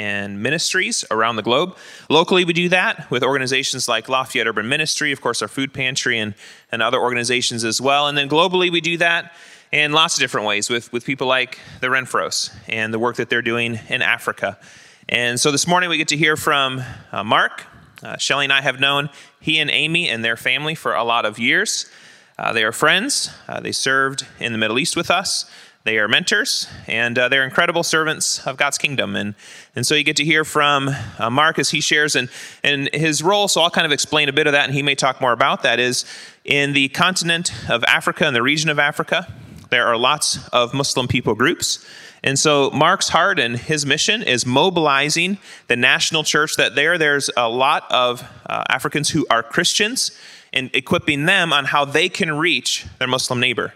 and ministries around the globe. Locally, we do that with organizations like Lafayette Urban Ministry, of course, our food pantry, and, and other organizations as well. And then globally, we do that in lots of different ways with, with people like the Renfros and the work that they're doing in Africa. And so this morning, we get to hear from uh, Mark. Uh, Shelly and I have known he and Amy and their family for a lot of years. Uh, they are friends. Uh, they served in the Middle East with us. They are mentors, and uh, they're incredible servants of God's kingdom. And, and so you get to hear from uh, Mark as he shares and, and his role. So I'll kind of explain a bit of that, and he may talk more about that. Is in the continent of Africa and the region of Africa, there are lots of Muslim people groups. And so Mark's heart and his mission is mobilizing the national church that there, there's a lot of uh, Africans who are Christians and equipping them on how they can reach their Muslim neighbor,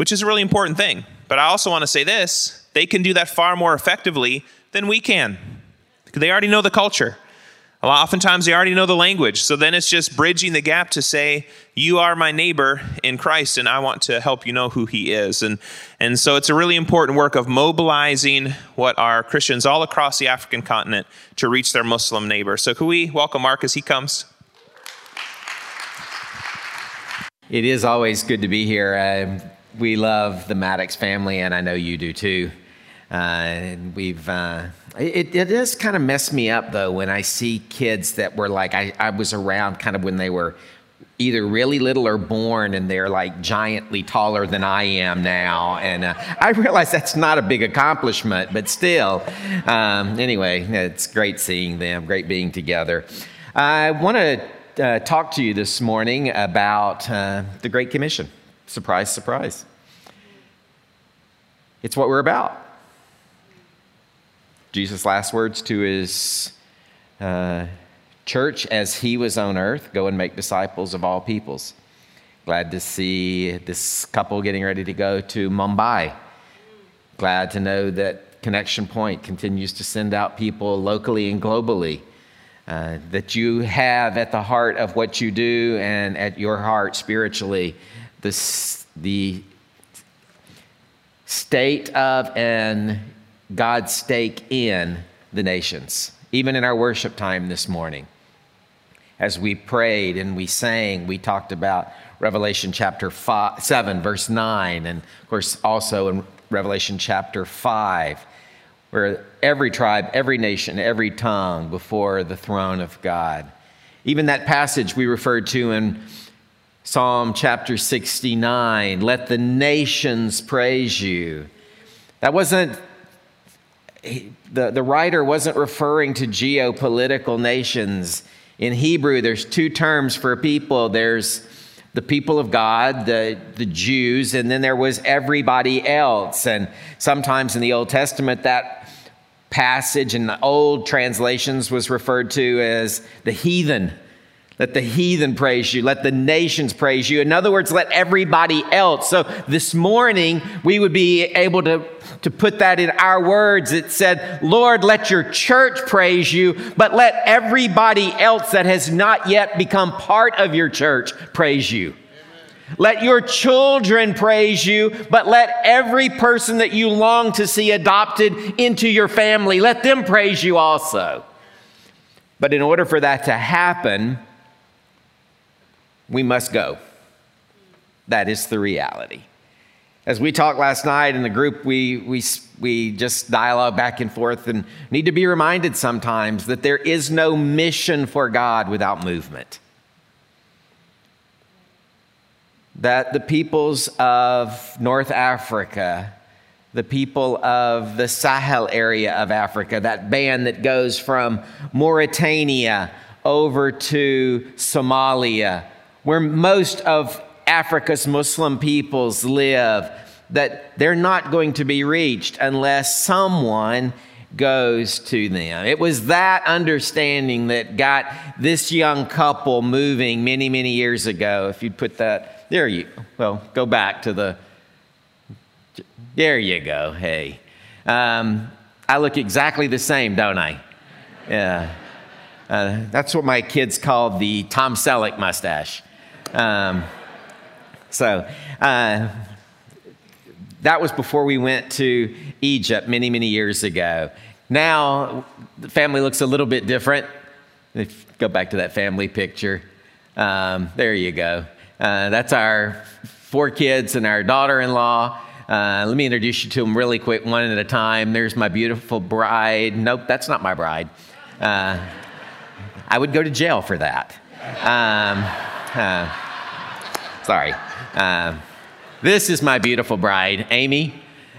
which is a really important thing. But I also want to say this they can do that far more effectively than we can. They already know the culture. Oftentimes, they already know the language. So then it's just bridging the gap to say, You are my neighbor in Christ, and I want to help you know who he is. And, and so it's a really important work of mobilizing what are Christians all across the African continent to reach their Muslim neighbor. So, can we welcome Mark as he comes? It is always good to be here. Uh, we love the Maddox family, and I know you do too. Uh, and we've uh, it, it does kind of mess me up though when I see kids that were like I, I was around kind of when they were either really little or born and they're like giantly taller than I am now. And uh, I realize that's not a big accomplishment, but still, um, anyway, it's great seeing them, great being together. I want to uh, talk to you this morning about uh, the Great Commission. Surprise, surprise. It's what we're about. Jesus' last words to his uh, church as he was on earth go and make disciples of all peoples. Glad to see this couple getting ready to go to Mumbai. Glad to know that Connection Point continues to send out people locally and globally. Uh, that you have at the heart of what you do and at your heart spiritually the, the state of and God's stake in the nations. Even in our worship time this morning, as we prayed and we sang, we talked about Revelation chapter five, 7, verse 9, and of course also in Revelation chapter 5, where every tribe, every nation, every tongue before the throne of God. Even that passage we referred to in Psalm chapter 69 let the nations praise you. That wasn't, the, the writer wasn't referring to geopolitical nations. In Hebrew, there's two terms for people there's the people of God, the, the Jews, and then there was everybody else. And sometimes in the Old Testament, that passage in the old translations was referred to as the heathen let the heathen praise you. Let the nations praise you. In other words, let everybody else. So this morning, we would be able to, to put that in our words. It said, Lord, let your church praise you, but let everybody else that has not yet become part of your church praise you. Let your children praise you, but let every person that you long to see adopted into your family, let them praise you also. But in order for that to happen, we must go. That is the reality. As we talked last night in the group, we, we, we just dialogue back and forth and need to be reminded sometimes that there is no mission for God without movement. That the peoples of North Africa, the people of the Sahel area of Africa, that band that goes from Mauritania over to Somalia, where most of Africa's Muslim peoples live, that they're not going to be reached unless someone goes to them. It was that understanding that got this young couple moving many, many years ago. If you'd put that, there you, well, go back to the, there you go, hey. Um, I look exactly the same, don't I? Yeah. Uh, that's what my kids call the Tom Selleck mustache. Um, so, uh, that was before we went to Egypt many, many years ago. Now, the family looks a little bit different. If go back to that family picture. Um, there you go. Uh, that's our four kids and our daughter in law. Uh, let me introduce you to them really quick, one at a time. There's my beautiful bride. Nope, that's not my bride. Uh, I would go to jail for that. Um, uh, sorry. Uh, this is my beautiful bride, Amy.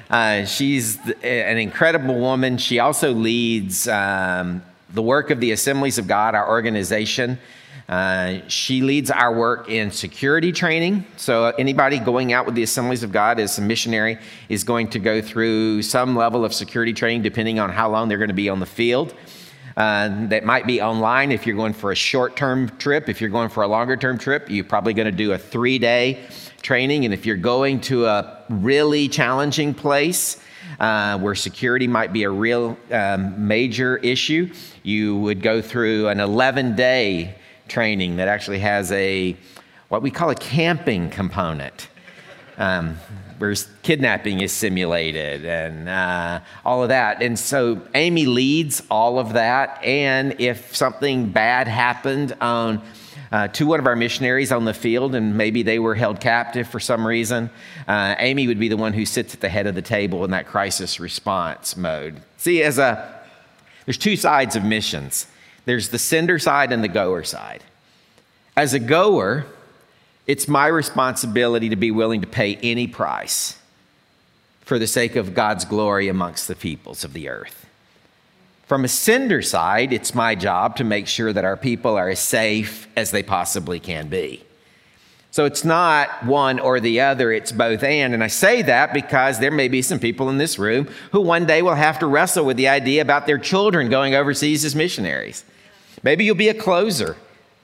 Uh, she's an incredible woman. She also leads um, the work of the Assemblies of God, our organization. Uh, she leads our work in security training. So, anybody going out with the Assemblies of God as a missionary is going to go through some level of security training depending on how long they're going to be on the field. Uh, that might be online if you're going for a short term trip. If you're going for a longer term trip, you're probably going to do a three day training. And if you're going to a really challenging place uh, where security might be a real um, major issue, you would go through an 11 day training that actually has a what we call a camping component. Um, where kidnapping is simulated and uh, all of that. And so Amy leads all of that. And if something bad happened on uh, to one of our missionaries on the field, and maybe they were held captive for some reason, uh, Amy would be the one who sits at the head of the table in that crisis response mode. See, as a there's two sides of missions. There's the sender side and the goer side. As a goer, it's my responsibility to be willing to pay any price for the sake of God's glory amongst the peoples of the earth. From a sender side, it's my job to make sure that our people are as safe as they possibly can be. So it's not one or the other, it's both and. And I say that because there may be some people in this room who one day will have to wrestle with the idea about their children going overseas as missionaries. Maybe you'll be a closer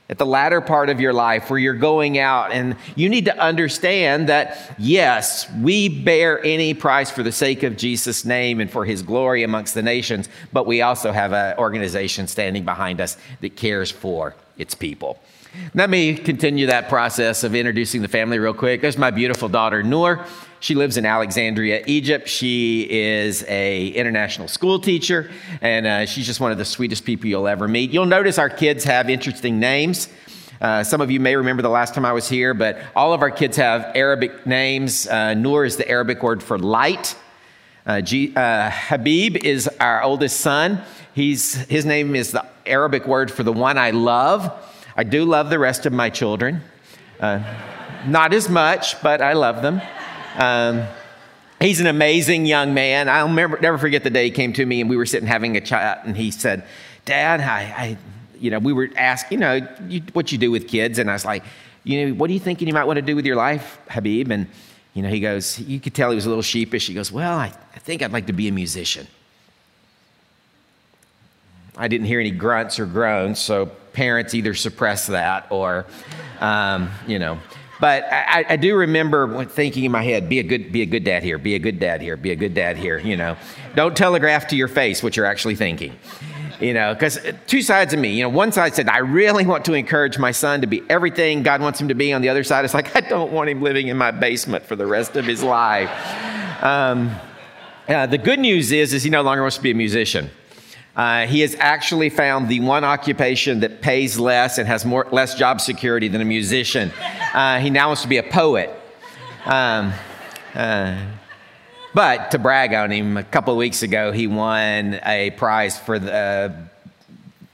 at the latter part of your life where you're going out and you need to understand that yes, we bear any price for the sake of Jesus' name and for his glory amongst the nations, but we also have an organization standing behind us that cares for its people. Let me continue that process of introducing the family real quick. There's my beautiful daughter, Noor. She lives in Alexandria, Egypt. She is a international school teacher, and uh, she's just one of the sweetest people you'll ever meet. You'll notice our kids have interesting names. Uh, some of you may remember the last time I was here, but all of our kids have Arabic names. Uh, Noor is the Arabic word for light. Uh, G, uh, Habib is our oldest son. He's, his name is the Arabic word for the one I love. I do love the rest of my children. Uh, not as much, but I love them. Um, he's an amazing young man. I'll remember, never forget the day he came to me and we were sitting having a chat and he said, Dad, I, I you know, we were asking, you know, you, what you do with kids. And I was like, you know, what are you thinking you might want to do with your life, Habib? And, you know, he goes, you could tell he was a little sheepish. He goes, well, I, I think I'd like to be a musician. I didn't hear any grunts or groans, so parents either suppress that or, um, you know. But I, I, do remember thinking in my head, be a good, be a good dad here, be a good dad here, be a good dad here. You know, don't telegraph to your face what you're actually thinking. You know, because two sides of me. You know, one side said I really want to encourage my son to be everything God wants him to be. On the other side, it's like I don't want him living in my basement for the rest of his life. Um, uh, the good news is, is he no longer wants to be a musician. Uh, he has actually found the one occupation that pays less and has more, less job security than a musician. Uh, he now wants to be a poet. Um, uh, but to brag on him, a couple of weeks ago, he won a prize for the,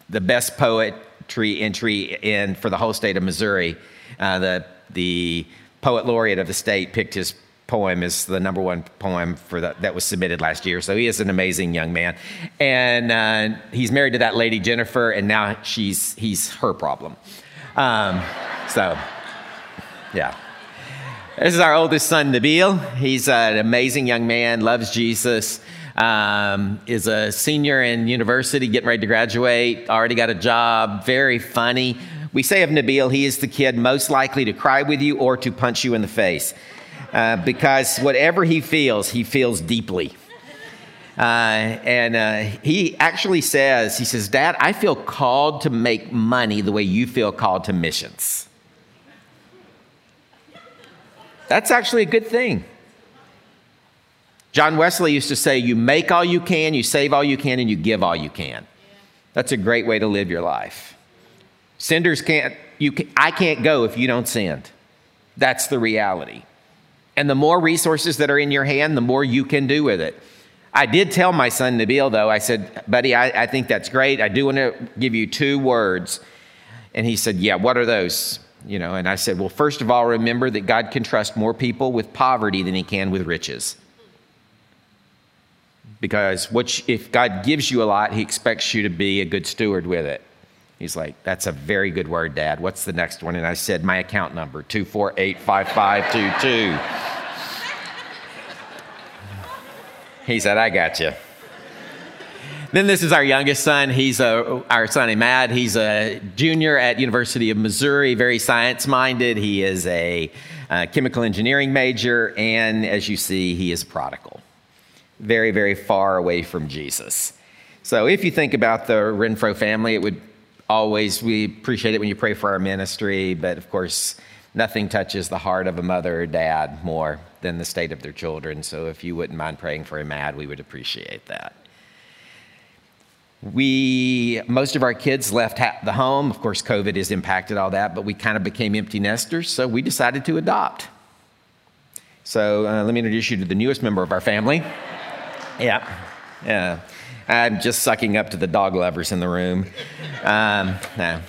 the best poetry entry in for the whole state of Missouri. Uh, the, the poet laureate of the state picked his poem is the number one poem for the, that was submitted last year. So he is an amazing young man, and uh, he's married to that lady Jennifer, and now she's he's her problem. Um, so, yeah. This is our oldest son, Nabil. He's an amazing young man, loves Jesus. Um, is a senior in university, getting ready to graduate, already got a job, very funny. We say of Nabil, he is the kid most likely to cry with you or to punch you in the face. Uh, because whatever he feels, he feels deeply. Uh, and uh, he actually says, he says, Dad, I feel called to make money the way you feel called to missions. That's actually a good thing. John Wesley used to say, You make all you can, you save all you can, and you give all you can. That's a great way to live your life. Senders can't, you can, I can't go if you don't send. That's the reality. And the more resources that are in your hand, the more you can do with it. I did tell my son Nabil, though, I said, buddy, I, I think that's great. I do want to give you two words. And he said, yeah, what are those? You know, and I said, well, first of all, remember that God can trust more people with poverty than he can with riches. Because what you, if God gives you a lot, he expects you to be a good steward with it. He's like, that's a very good word, Dad. What's the next one? And I said, my account number, 2485522. He said, I got you. Then this is our youngest son. He's a, our son Imad. He's a junior at University of Missouri, very science minded. He is a uh, chemical engineering major, and as you see, he is prodigal, very, very far away from Jesus. So if you think about the Renfro family, it would always, we appreciate it when you pray for our ministry, but of course, nothing touches the heart of a mother or dad more than the state of their children. So if you wouldn't mind praying for Imad, we would appreciate that. We, most of our kids left the home. Of course, COVID has impacted all that, but we kind of became empty nesters, so we decided to adopt. So uh, let me introduce you to the newest member of our family. Yeah, yeah. I'm just sucking up to the dog lovers in the room. Um, no.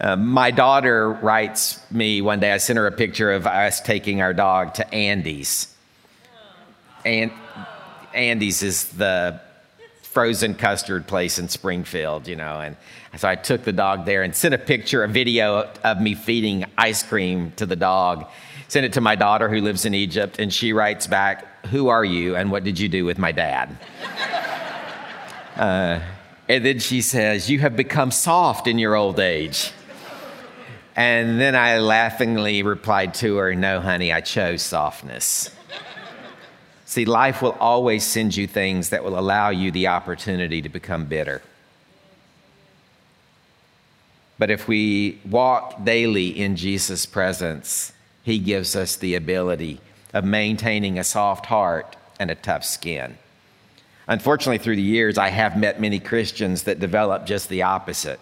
Uh, my daughter writes me one day, I sent her a picture of us taking our dog to Andy's. And Andy's is the frozen custard place in Springfield, you know. And so I took the dog there and sent a picture, a video of me feeding ice cream to the dog. Sent it to my daughter who lives in Egypt, and she writes back, Who are you and what did you do with my dad? Uh, and then she says, You have become soft in your old age. And then I laughingly replied to her, No, honey, I chose softness. See, life will always send you things that will allow you the opportunity to become bitter. But if we walk daily in Jesus' presence, He gives us the ability of maintaining a soft heart and a tough skin. Unfortunately, through the years, I have met many Christians that develop just the opposite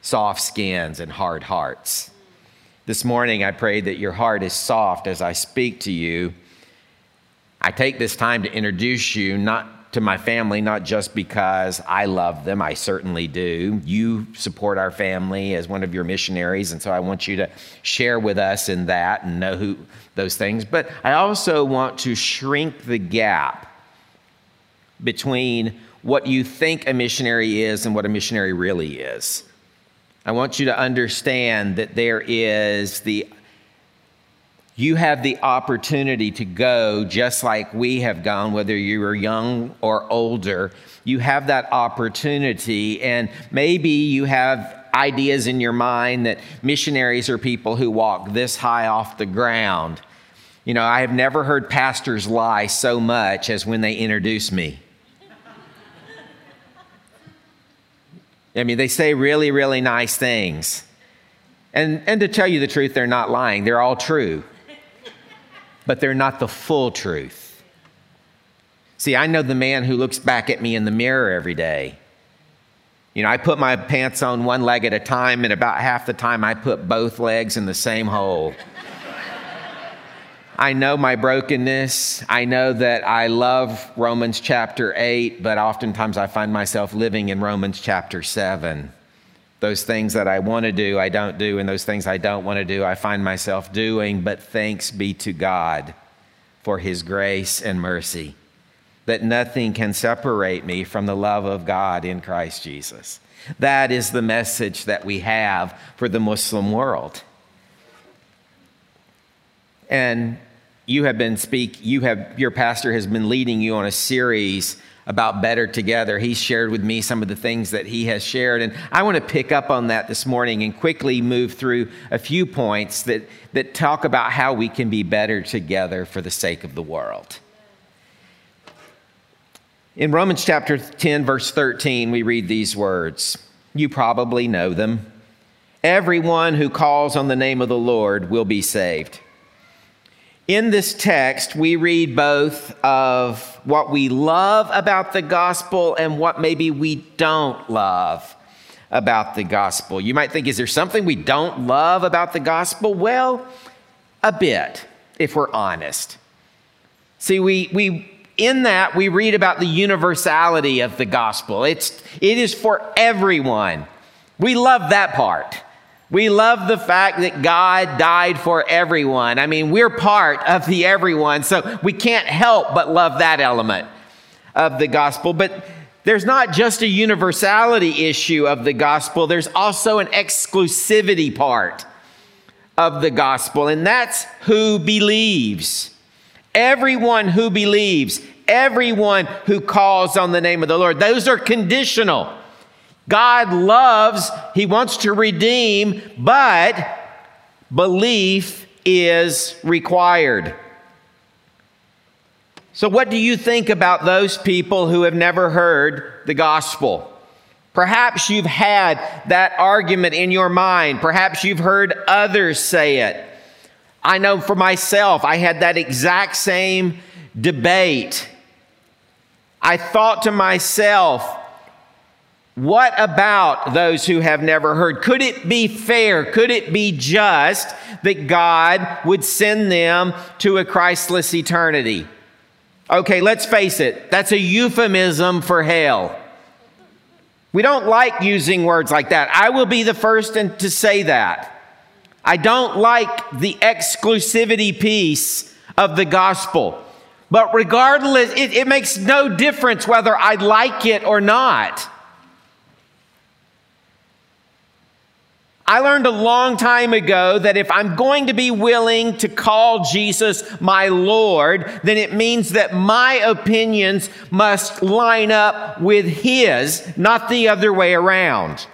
soft skins and hard hearts. This morning, I pray that your heart is soft as I speak to you I take this time to introduce you not to my family, not just because I love them, I certainly do. You support our family as one of your missionaries, and so I want you to share with us in that and know who those things. But I also want to shrink the gap between what you think a missionary is and what a missionary really is. I want you to understand that there is the you have the opportunity to go just like we have gone, whether you are young or older. You have that opportunity, and maybe you have ideas in your mind that missionaries are people who walk this high off the ground. You know, I have never heard pastors lie so much as when they introduce me. I mean, they say really, really nice things. And, and to tell you the truth, they're not lying, they're all true but they're not the full truth. See, I know the man who looks back at me in the mirror every day. You know, I put my pants on one leg at a time, and about half the time I put both legs in the same hole. I know my brokenness. I know that I love Romans chapter 8, but oftentimes I find myself living in Romans chapter 7. Those things that I want to do, I don't do, and those things I don't want to do, I find myself doing. But thanks be to God for his grace and mercy, that nothing can separate me from the love of God in Christ Jesus. That is the message that we have for the Muslim world. And you have been speak you have your pastor has been leading you on a series about better together. He's shared with me some of the things that he has shared. And i want to pick up on that this morning and quickly move through a few points that that talk about how we can be better together for the sake of the world. In romans chapter 10 verse 13 we read these words. You probably know them. Everyone who calls on the name of the lord will be saved in this text, we read both of what we love about the gospel and what maybe we don't love about the gospel. You might think, is there something we don't love about the gospel? Well, a bit, if we're honest. See, we, we in that we read about the universality of the gospel. It's it is for everyone. We love that part. We love the fact that God died for everyone. I mean, we're part of the everyone, so we can't help but love that element of the gospel. But there's not just a universality issue of the gospel, there's also an exclusivity part of the gospel, and that's who believes. Everyone who believes, everyone who calls on the name of the Lord, those are conditional. God loves, He wants to redeem, but belief is required. So, what do you think about those people who have never heard the gospel? Perhaps you've had that argument in your mind. Perhaps you've heard others say it. I know for myself, I had that exact same debate. I thought to myself, what about those who have never heard? Could it be fair? Could it be just that God would send them to a Christless eternity? Okay, let's face it, that's a euphemism for hell. We don't like using words like that. I will be the first to say that. I don't like the exclusivity piece of the gospel. But regardless, it, it makes no difference whether I like it or not. I learned a long time ago that if I'm going to be willing to call Jesus my Lord, then it means that my opinions must line up with His, not the other way around.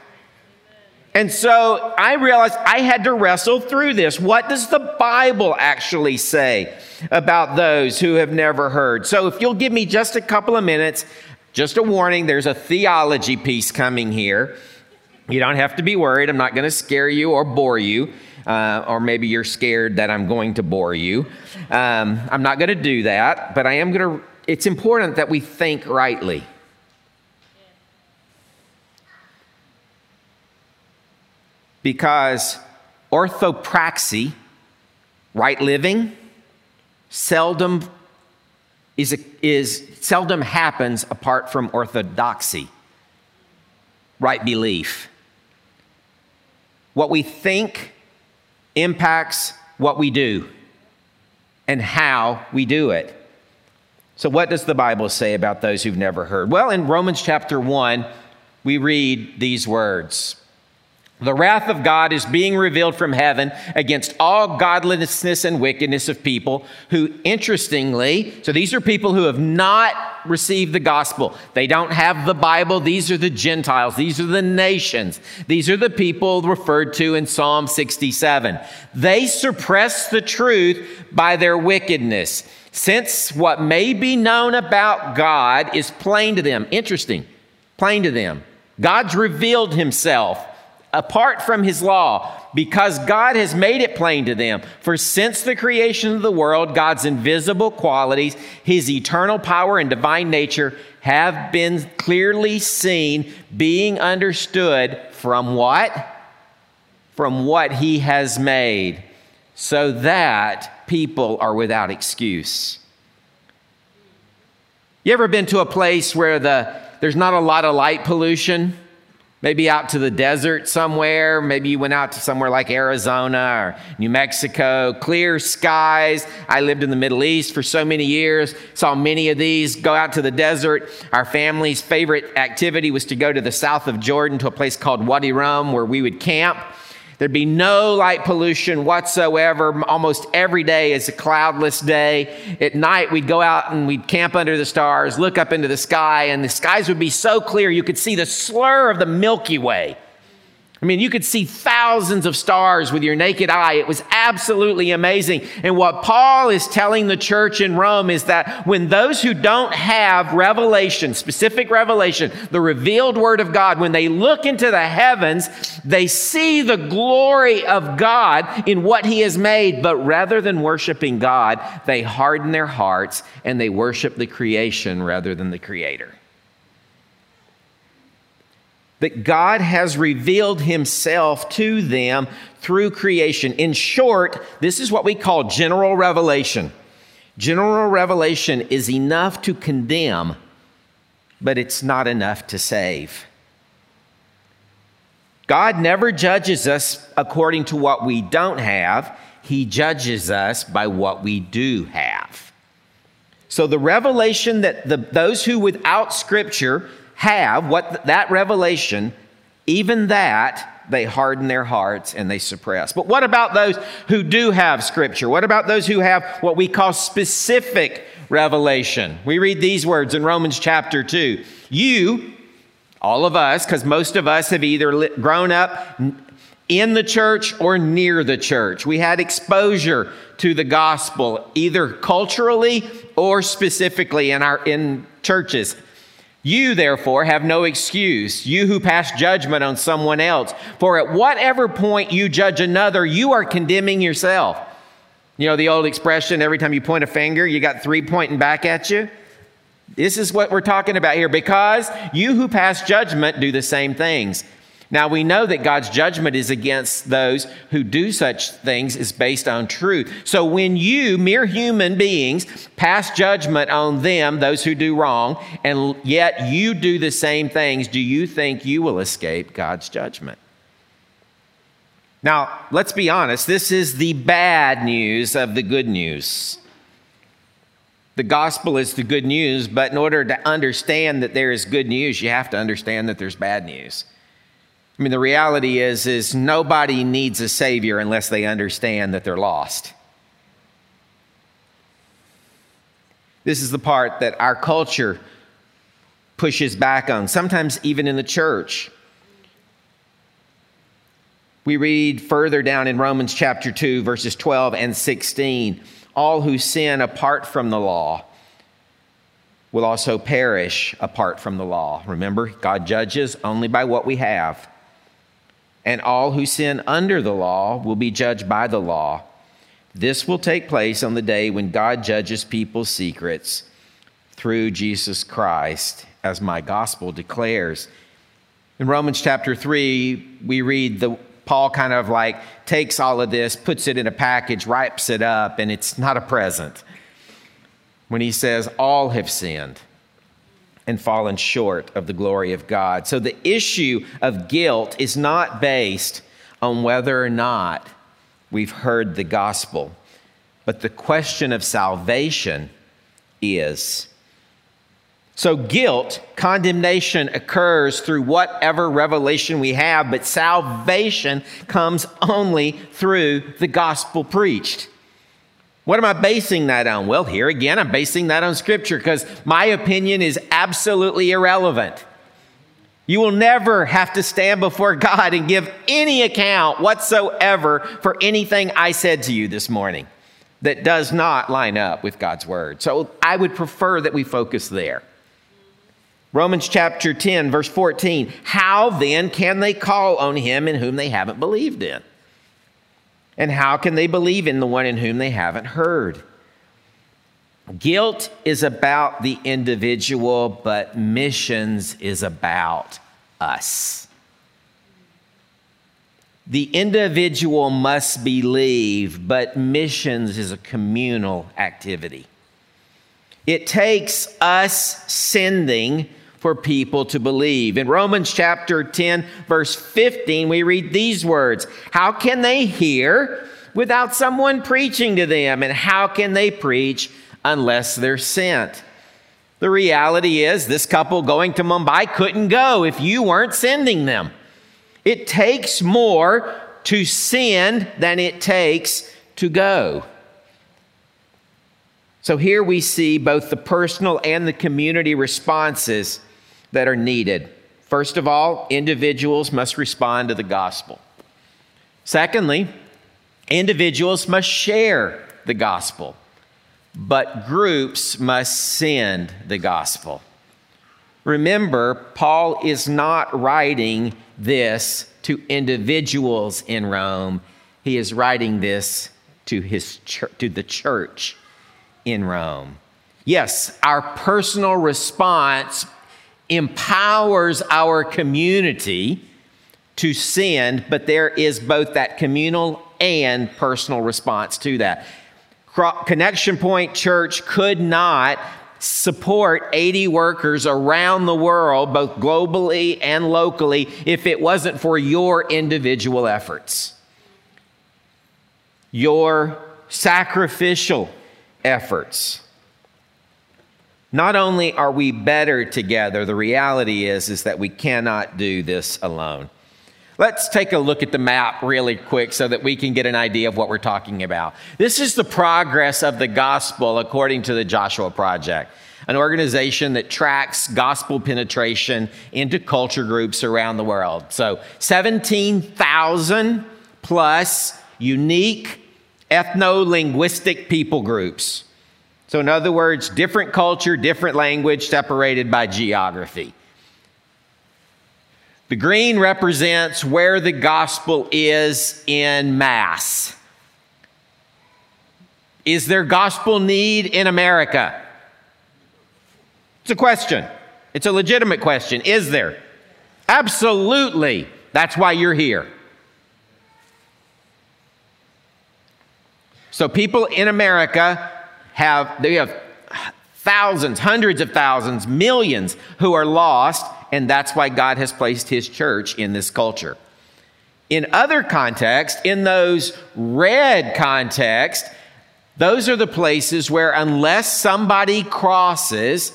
And so I realized I had to wrestle through this. What does the Bible actually say about those who have never heard? So if you'll give me just a couple of minutes, just a warning, there's a theology piece coming here. You don't have to be worried. I'm not going to scare you or bore you. Uh, or maybe you're scared that I'm going to bore you. Um, I'm not going to do that, but I am going to. It's important that we think rightly. Because orthopraxy, right living, seldom is, is seldom happens apart from orthodoxy, right belief. What we think impacts what we do and how we do it. So, what does the Bible say about those who've never heard? Well, in Romans chapter 1, we read these words the wrath of God is being revealed from heaven against all godlessness and wickedness of people who, interestingly, so these are people who have not received the gospel. They don't have the Bible. These are the Gentiles. These are the nations. These are the people referred to in Psalm 67. They suppress the truth by their wickedness. Since what may be known about God is plain to them, interesting, plain to them. God's revealed himself apart from his law because God has made it plain to them. For since the creation of the world, God's invisible qualities, his eternal power and divine nature have been clearly seen, being understood from what? From what he has made, so that people are without excuse. You ever been to a place where the, there's not a lot of light pollution? Maybe out to the desert somewhere. Maybe you went out to somewhere like Arizona or New Mexico, clear skies. I lived in the Middle East for so many years, saw many of these. Go out to the desert. Our family's favorite activity was to go to the south of Jordan to a place called Wadi Rum where we would camp. There'd be no light pollution whatsoever. Almost every day is a cloudless day. At night, we'd go out and we'd camp under the stars, look up into the sky, and the skies would be so clear you could see the slur of the Milky Way. I mean, you could see thousands of stars with your naked eye. It was absolutely amazing. And what Paul is telling the church in Rome is that when those who don't have revelation, specific revelation, the revealed word of God, when they look into the heavens, they see the glory of God in what he has made. But rather than worshiping God, they harden their hearts and they worship the creation rather than the creator that God has revealed himself to them through creation. In short, this is what we call general revelation. General revelation is enough to condemn, but it's not enough to save. God never judges us according to what we don't have, He judges us by what we do have. So the revelation that the, those who without Scripture have what that revelation, even that, they harden their hearts and they suppress. But what about those who do have scripture? What about those who have what we call specific revelation? We read these words in Romans chapter 2. You, all of us, because most of us have either grown up in the church or near the church. We had exposure to the gospel, either culturally or specifically in our in churches. You, therefore, have no excuse, you who pass judgment on someone else. For at whatever point you judge another, you are condemning yourself. You know the old expression every time you point a finger, you got three pointing back at you? This is what we're talking about here because you who pass judgment do the same things. Now we know that God's judgment is against those who do such things is based on truth. So when you, mere human beings, pass judgment on them, those who do wrong, and yet you do the same things, do you think you will escape God's judgment? Now, let's be honest, this is the bad news of the good news. The gospel is the good news, but in order to understand that there is good news, you have to understand that there's bad news. I mean, the reality is, is nobody needs a savior unless they understand that they're lost. This is the part that our culture pushes back on, sometimes even in the church. We read further down in Romans chapter 2, verses 12 and 16 all who sin apart from the law will also perish apart from the law. Remember, God judges only by what we have and all who sin under the law will be judged by the law. This will take place on the day when God judges people's secrets through Jesus Christ, as my gospel declares. In Romans chapter 3, we read the Paul kind of like takes all of this, puts it in a package, wraps it up, and it's not a present. When he says, All have sinned and fallen short of the glory of God. So the issue of guilt is not based on whether or not we've heard the gospel, but the question of salvation is. So, guilt, condemnation occurs through whatever revelation we have, but salvation comes only through the gospel preached. What am I basing that on? Well, here again, I'm basing that on Scripture because my opinion is absolutely irrelevant. You will never have to stand before God and give any account whatsoever for anything I said to you this morning that does not line up with God's Word. So I would prefer that we focus there. Romans chapter 10, verse 14. How then can they call on him in whom they haven't believed in? And how can they believe in the one in whom they haven't heard? Guilt is about the individual, but missions is about us. The individual must believe, but missions is a communal activity. It takes us sending for people to believe. In Romans chapter 10, verse 15, we read these words How can they hear without someone preaching to them? And how can they preach unless they're sent? The reality is, this couple going to Mumbai couldn't go if you weren't sending them. It takes more to send than it takes to go. So here we see both the personal and the community responses that are needed. First of all, individuals must respond to the gospel. Secondly, individuals must share the gospel, but groups must send the gospel. Remember, Paul is not writing this to individuals in Rome. He is writing this to his to the church in Rome. Yes, our personal response empowers our community to send, but there is both that communal and personal response to that. Connection Point Church could not support 80 workers around the world, both globally and locally, if it wasn't for your individual efforts, your sacrificial efforts. Not only are we better together, the reality is, is that we cannot do this alone. Let's take a look at the map really quick so that we can get an idea of what we're talking about. This is the progress of the gospel according to the Joshua Project, an organization that tracks gospel penetration into culture groups around the world. So 17,000 plus unique ethno linguistic people groups. So, in other words, different culture, different language, separated by geography. The green represents where the gospel is in mass. Is there gospel need in America? It's a question. It's a legitimate question. Is there? Absolutely. That's why you're here. So, people in America have, they have thousands, hundreds of thousands, millions who are lost and that's why God has placed his church in this culture. In other contexts, in those red contexts, those are the places where, unless somebody crosses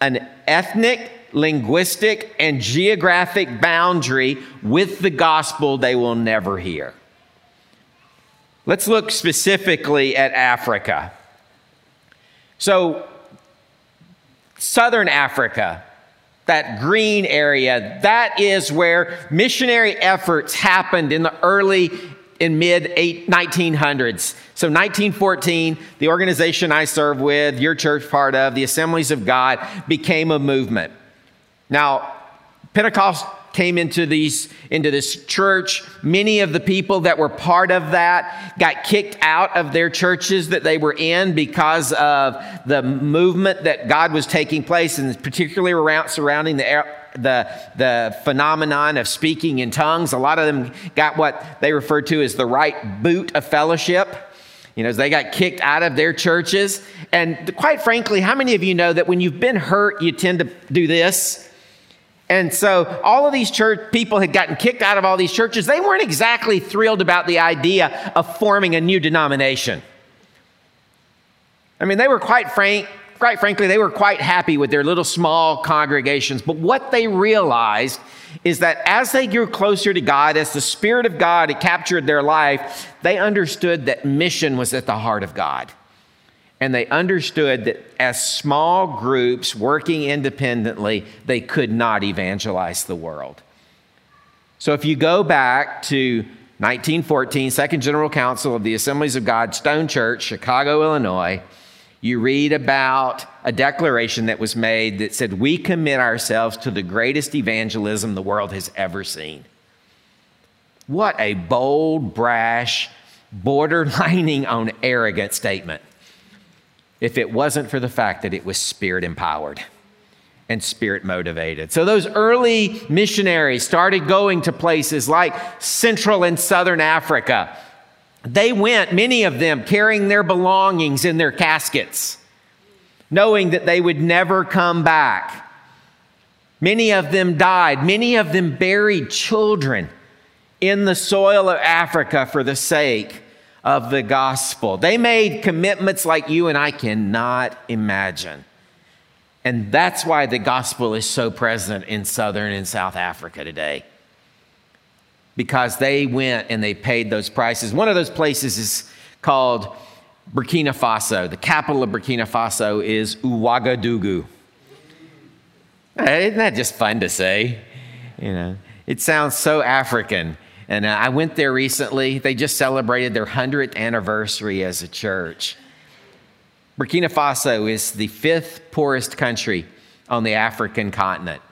an ethnic, linguistic, and geographic boundary with the gospel, they will never hear. Let's look specifically at Africa. So, Southern Africa, that green area, that is where missionary efforts happened in the early and mid 1900s. So 1914, the organization I serve with, your church part of, the Assemblies of God, became a movement. Now, Pentecost came into these into this church many of the people that were part of that got kicked out of their churches that they were in because of the movement that god was taking place and particularly around surrounding the the, the phenomenon of speaking in tongues a lot of them got what they referred to as the right boot of fellowship you know, they got kicked out of their churches. And quite frankly, how many of you know that when you've been hurt, you tend to do this? And so all of these church people had gotten kicked out of all these churches. They weren't exactly thrilled about the idea of forming a new denomination. I mean, they were quite frank, quite frankly, they were quite happy with their little small congregations. But what they realized is that as they grew closer to God, as the Spirit of God had captured their life, they understood that mission was at the heart of God. And they understood that as small groups working independently, they could not evangelize the world. So if you go back to 1914, Second General Council of the Assemblies of God, Stone Church, Chicago, Illinois, you read about a declaration that was made that said, We commit ourselves to the greatest evangelism the world has ever seen. What a bold, brash, borderlining on arrogant statement if it wasn't for the fact that it was spirit empowered and spirit motivated. So those early missionaries started going to places like Central and Southern Africa. They went, many of them, carrying their belongings in their caskets, knowing that they would never come back. Many of them died. Many of them buried children in the soil of Africa for the sake of the gospel. They made commitments like you and I cannot imagine. And that's why the gospel is so present in Southern and South Africa today. because they went and they paid those prices. One of those places is called Burkina Faso. The capital of Burkina Faso is Ouagadougou. Isn't that just fun to say? You know, it sounds so African. And uh, I went there recently. They just celebrated their 100th anniversary as a church. Burkina Faso is the fifth poorest country on the African continent.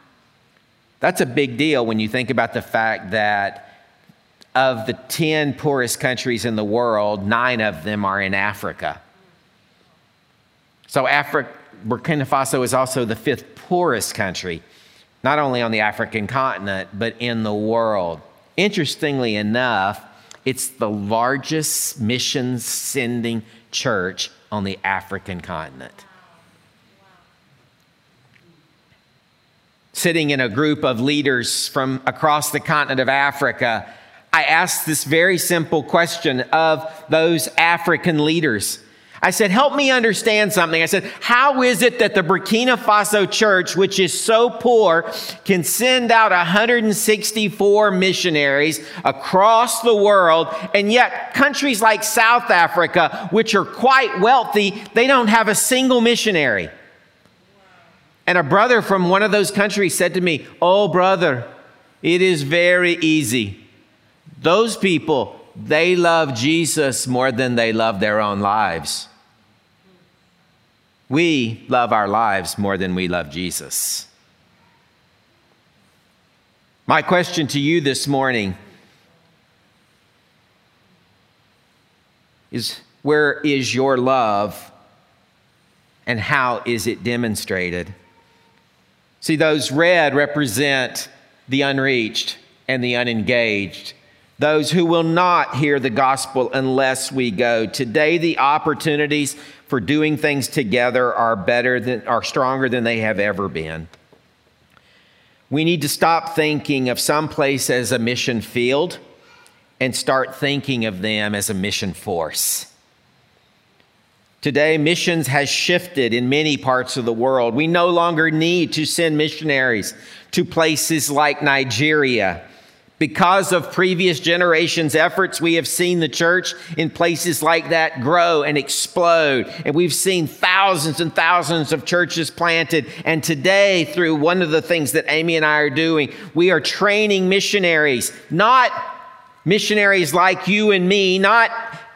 That's a big deal when you think about the fact that of the 10 poorest countries in the world, nine of them are in Africa. So, Africa, Burkina Faso is also the fifth poorest country, not only on the African continent, but in the world. Interestingly enough, it's the largest mission sending church on the African continent. Sitting in a group of leaders from across the continent of Africa, I asked this very simple question of those African leaders. I said, help me understand something. I said, how is it that the Burkina Faso church, which is so poor, can send out 164 missionaries across the world, and yet countries like South Africa, which are quite wealthy, they don't have a single missionary? And a brother from one of those countries said to me, Oh, brother, it is very easy. Those people, they love Jesus more than they love their own lives. We love our lives more than we love Jesus. My question to you this morning is where is your love and how is it demonstrated? See, those red represent the unreached and the unengaged those who will not hear the gospel unless we go. Today, the opportunities for doing things together are better than, are stronger than they have ever been. We need to stop thinking of some place as a mission field and start thinking of them as a mission force. Today, missions has shifted in many parts of the world. We no longer need to send missionaries to places like Nigeria because of previous generations' efforts, we have seen the church in places like that grow and explode. And we've seen thousands and thousands of churches planted. And today, through one of the things that Amy and I are doing, we are training missionaries, not missionaries like you and me, not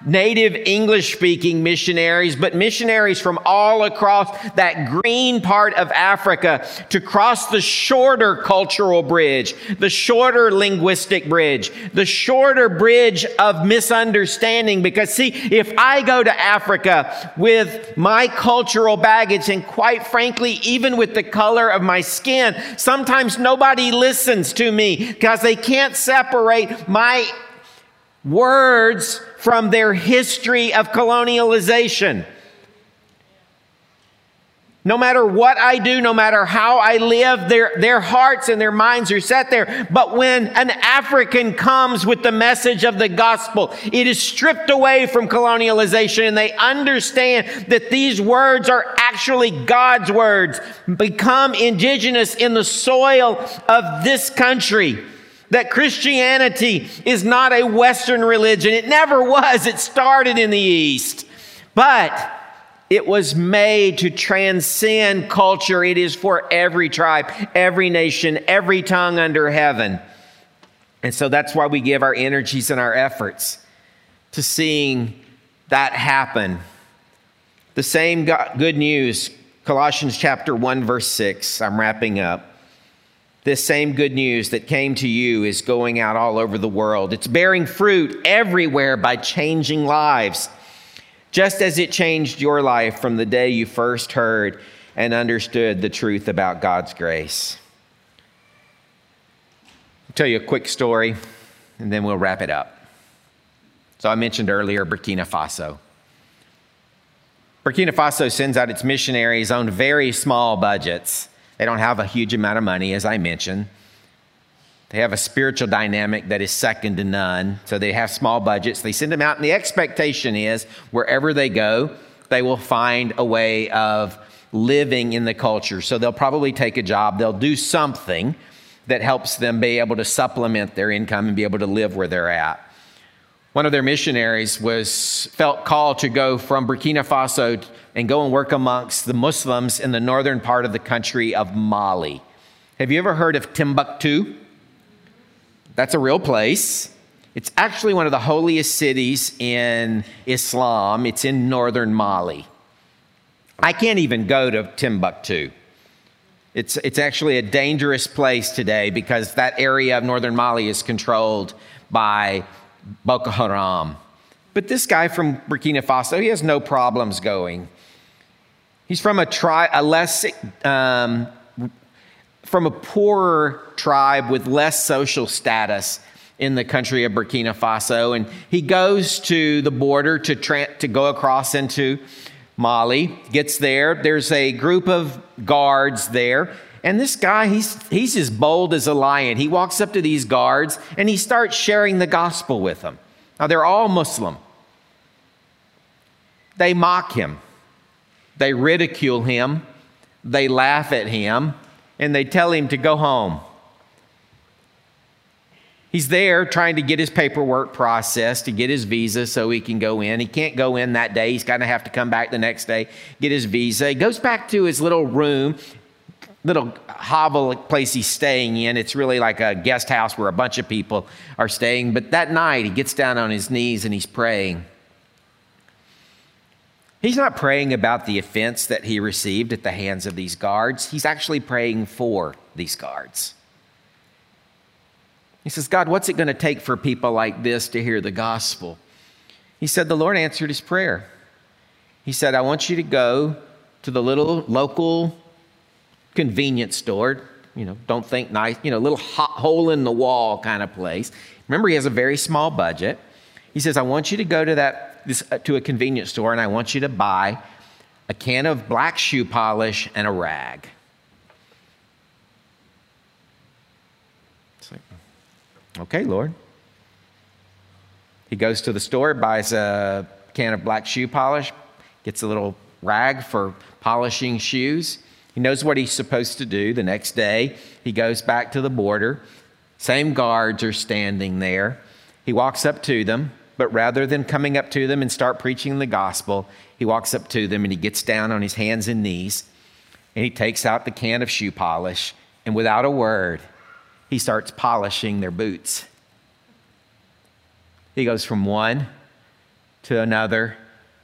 native English speaking missionaries, but missionaries from all across that green part of Africa to cross the shorter cultural bridge, the shorter linguistic bridge, the shorter bridge of misunderstanding. Because see, if I go to Africa with my cultural baggage and quite frankly, even with the color of my skin, sometimes nobody listens to me because they can't separate my words from their history of colonialization. No matter what I do, no matter how I live, their, their hearts and their minds are set there. But when an African comes with the message of the gospel, it is stripped away from colonialization and they understand that these words are actually God's words, become indigenous in the soil of this country that Christianity is not a Western religion. It never was. It started in the East. But it was made to transcend culture. It is for every tribe, every nation, every tongue under heaven. And so that's why we give our energies and our efforts to seeing that happen. The same good news, Colossians chapter 1, verse 6. I'm wrapping up. This same good news that came to you is going out all over the world. It's bearing fruit everywhere by changing lives, just as it changed your life from the day you first heard and understood the truth about God's grace. I'll tell you a quick story, and then we'll wrap it up. So, I mentioned earlier Burkina Faso. Burkina Faso sends out its missionaries on very small budgets they don't have a huge amount of money, as I mentioned. They have a spiritual dynamic that is second to none. So they have small budgets. They send them out, and the expectation is wherever they go, they will find a way of living in the culture. So they'll probably take a job, they'll do something that helps them be able to supplement their income and be able to live where they're at. One of their missionaries was felt called to go from Burkina Faso and go and work amongst the Muslims in the northern part of the country of Mali. Have you ever heard of Timbuktu? That's a real place. It's actually one of the holiest cities in Islam. It's in northern Mali. I can't even go to Timbuktu. It's, it's actually a dangerous place today because that area of northern Mali is controlled by Boko Haram. But this guy from Burkina Faso, he has no problems going. He's from a tribe, a less, um, from a poorer tribe with less social status in the country of Burkina Faso, and he goes to the border to tra- to go across into Mali. Gets there, there's a group of guards there. And this guy, he's, he's as bold as a lion. He walks up to these guards and he starts sharing the gospel with them. Now, they're all Muslim. They mock him, they ridicule him, they laugh at him, and they tell him to go home. He's there trying to get his paperwork processed to get his visa so he can go in. He can't go in that day. He's going to have to come back the next day, get his visa. He goes back to his little room little hovel place he's staying in. It's really like a guest house where a bunch of people are staying. But that night, he gets down on his knees and he's praying. He's not praying about the offense that he received at the hands of these guards, he's actually praying for these guards. He says, God, what's it going to take for people like this to hear the gospel? He said, The Lord answered his prayer. He said, I want you to go to the little local convenience store. You know, don't think nice, you know, little hole in the wall kind of place. Remember, he has a very small budget. He says, I want you to go to that this, uh, to a convenience store and I want you to buy a can of black shoe polish and a rag. It's like, okay, Lord. He goes to the store, buys a can of black shoe polish, gets a little rag for polishing shoes. He knows what he's supposed to do. The next day, he goes back to the border. Same guards are standing there. He walks up to them, but rather than coming up to them and start preaching the gospel, he walks up to them and he gets down on his hands and knees and he takes out the can of shoe polish and without a word, he starts polishing their boots. He goes from one to another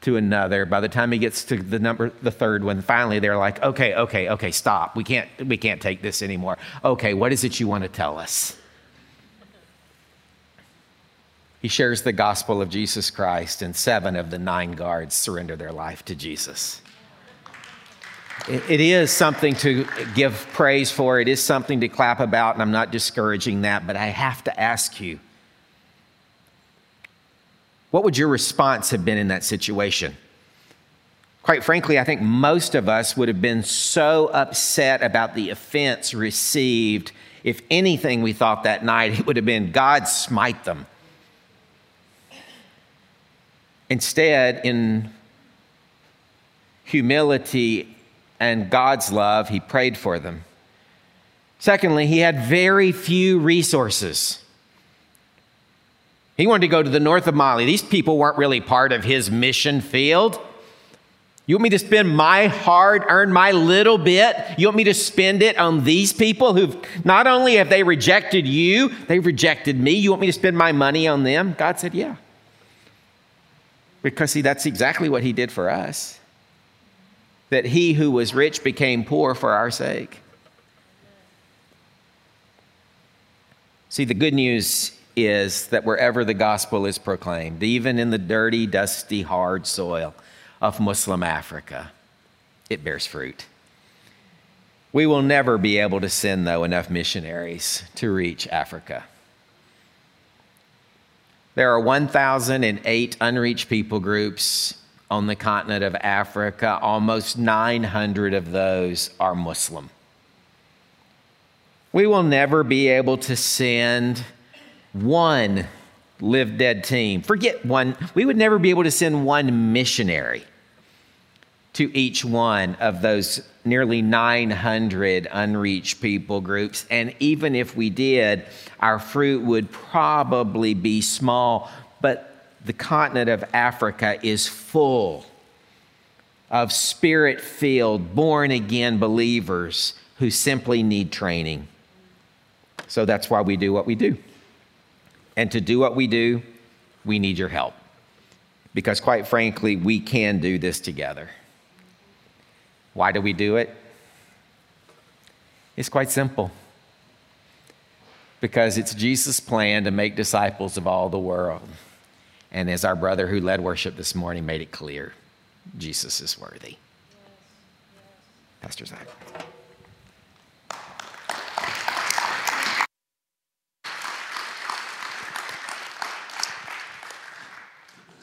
to another. By the time he gets to the number, the third one, finally they're like, okay, okay, okay, stop. We can't, we can't take this anymore. Okay, what is it you want to tell us? He shares the gospel of Jesus Christ, and seven of the nine guards surrender their life to Jesus. It is something to give praise for. It is something to clap about, and I'm not discouraging that, but I have to ask you what would your response have been in that situation? Quite frankly, I think most of us would have been so upset about the offense received. If anything, we thought that night, it would have been God smite them. Instead, in humility and God's love, he prayed for them. Secondly, he had very few resources. He wanted to go to the north of Mali. These people weren't really part of his mission field. You want me to spend my hard earned, my little bit? You want me to spend it on these people who've not only have they rejected you, they've rejected me. You want me to spend my money on them? God said, Yeah. Because, see, that's exactly what he did for us. That he who was rich became poor for our sake. See, the good news is that wherever the gospel is proclaimed, even in the dirty, dusty, hard soil of Muslim Africa, it bears fruit. We will never be able to send, though, enough missionaries to reach Africa. There are 1,008 unreached people groups on the continent of Africa. Almost 900 of those are Muslim. We will never be able to send one live dead team. Forget one, we would never be able to send one missionary to each one of those nearly 900 unreached people groups. And even if we did, our fruit would probably be small. But the continent of Africa is full of spirit filled, born again believers who simply need training. So that's why we do what we do. And to do what we do, we need your help. Because quite frankly, we can do this together. Why do we do it? It's quite simple. Because it's Jesus' plan to make disciples of all the world. And as our brother who led worship this morning made it clear, Jesus is worthy. Pastor Zach.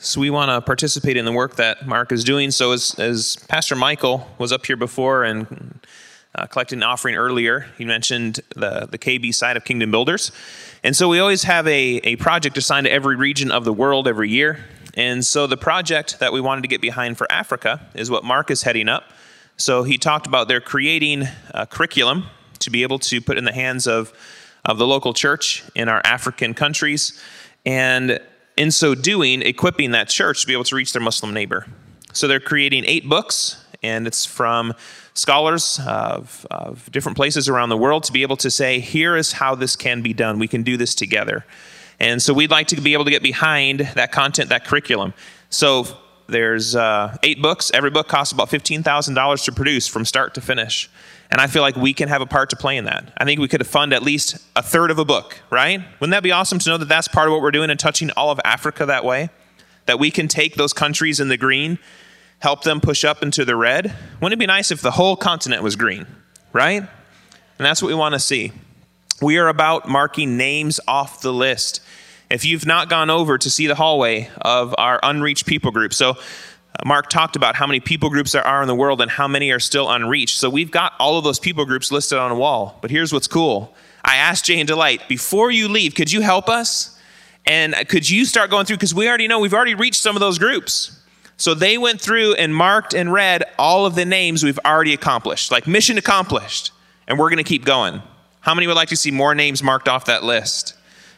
So we want to participate in the work that Mark is doing. So as, as Pastor Michael was up here before and uh, collecting an offering earlier, he mentioned the, the KB side of Kingdom Builders. And so we always have a, a project assigned to every region of the world every year. And so the project that we wanted to get behind for Africa is what Mark is heading up. So he talked about their creating a curriculum to be able to put in the hands of, of the local church in our African countries. And in so doing, equipping that church to be able to reach their Muslim neighbor. So they're creating eight books, and it's from scholars of, of, different places around the world to be able to say, here is how this can be done. We can do this together. And so we'd like to be able to get behind that content, that curriculum. So there's uh, eight books. Every book costs about $15,000 to produce from start to finish. And I feel like we can have a part to play in that. I think we could fund at least a third of a book, right? Wouldn't that be awesome to know that that's part of what we're doing and touching all of Africa that way? That we can take those countries in the green, help them push up into the red? Wouldn't it be nice if the whole continent was green, right? And that's what we want to see. We are about marking names off the list. If you've not gone over to see the hallway of our unreached people group, so uh, Mark talked about how many people groups there are in the world and how many are still unreached. So we've got all of those people groups listed on a wall. But here's what's cool. I asked Jay and Delight, before you leave, could you help us? And could you start going through? Because we already know we've already reached some of those groups. So they went through and marked and read all of the names we've already accomplished, like mission accomplished. And we're going to keep going. How many would like to see more names marked off that list?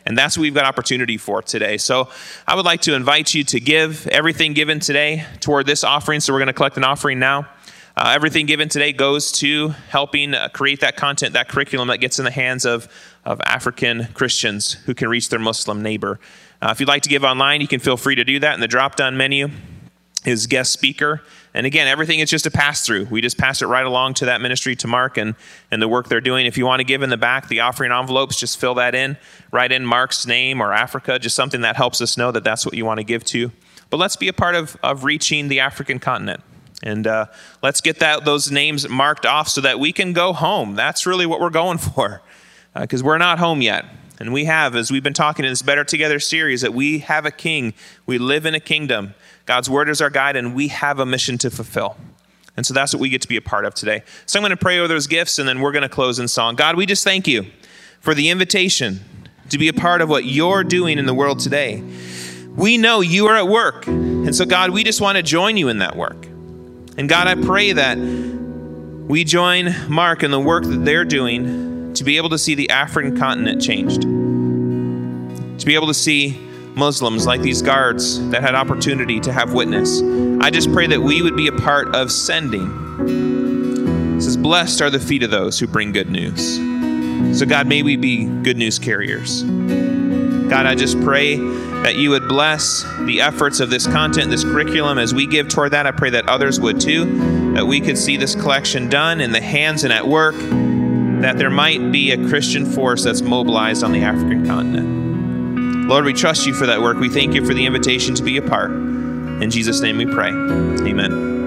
And that's what we've got opportunity for today. So I would like to invite you to give everything given today toward this offering. So we're going to collect an offering now. Uh, everything given today goes to helping uh, create that content, that curriculum that gets in the hands of, of African Christians who can reach their Muslim neighbor. Uh, if you'd like to give online, you can feel free to do that in the drop down menu. Is guest speaker and again, everything is just a pass through. We just pass it right along to that ministry to Mark and, and the work they're doing. If you want to give in the back, the offering envelopes, just fill that in, write in Mark's name or Africa, just something that helps us know that that's what you want to give to. But let's be a part of, of reaching the African continent. And uh, let's get that, those names marked off so that we can go home. That's really what we're going for, because uh, we're not home yet. And we have, as we've been talking in this Better Together series, that we have a king. We live in a kingdom. God's word is our guide, and we have a mission to fulfill. And so that's what we get to be a part of today. So I'm going to pray over those gifts, and then we're going to close in song. God, we just thank you for the invitation to be a part of what you're doing in the world today. We know you are at work. And so, God, we just want to join you in that work. And God, I pray that we join Mark in the work that they're doing to be able to see the African continent changed, to be able to see Muslims, like these guards that had opportunity to have witness. I just pray that we would be a part of sending. It says, Blessed are the feet of those who bring good news. So, God, may we be good news carriers. God, I just pray that you would bless the efforts of this content, this curriculum. As we give toward that, I pray that others would too, that we could see this collection done in the hands and at work, that there might be a Christian force that's mobilized on the African continent. Lord, we trust you for that work. We thank you for the invitation to be a part. In Jesus' name we pray. Amen.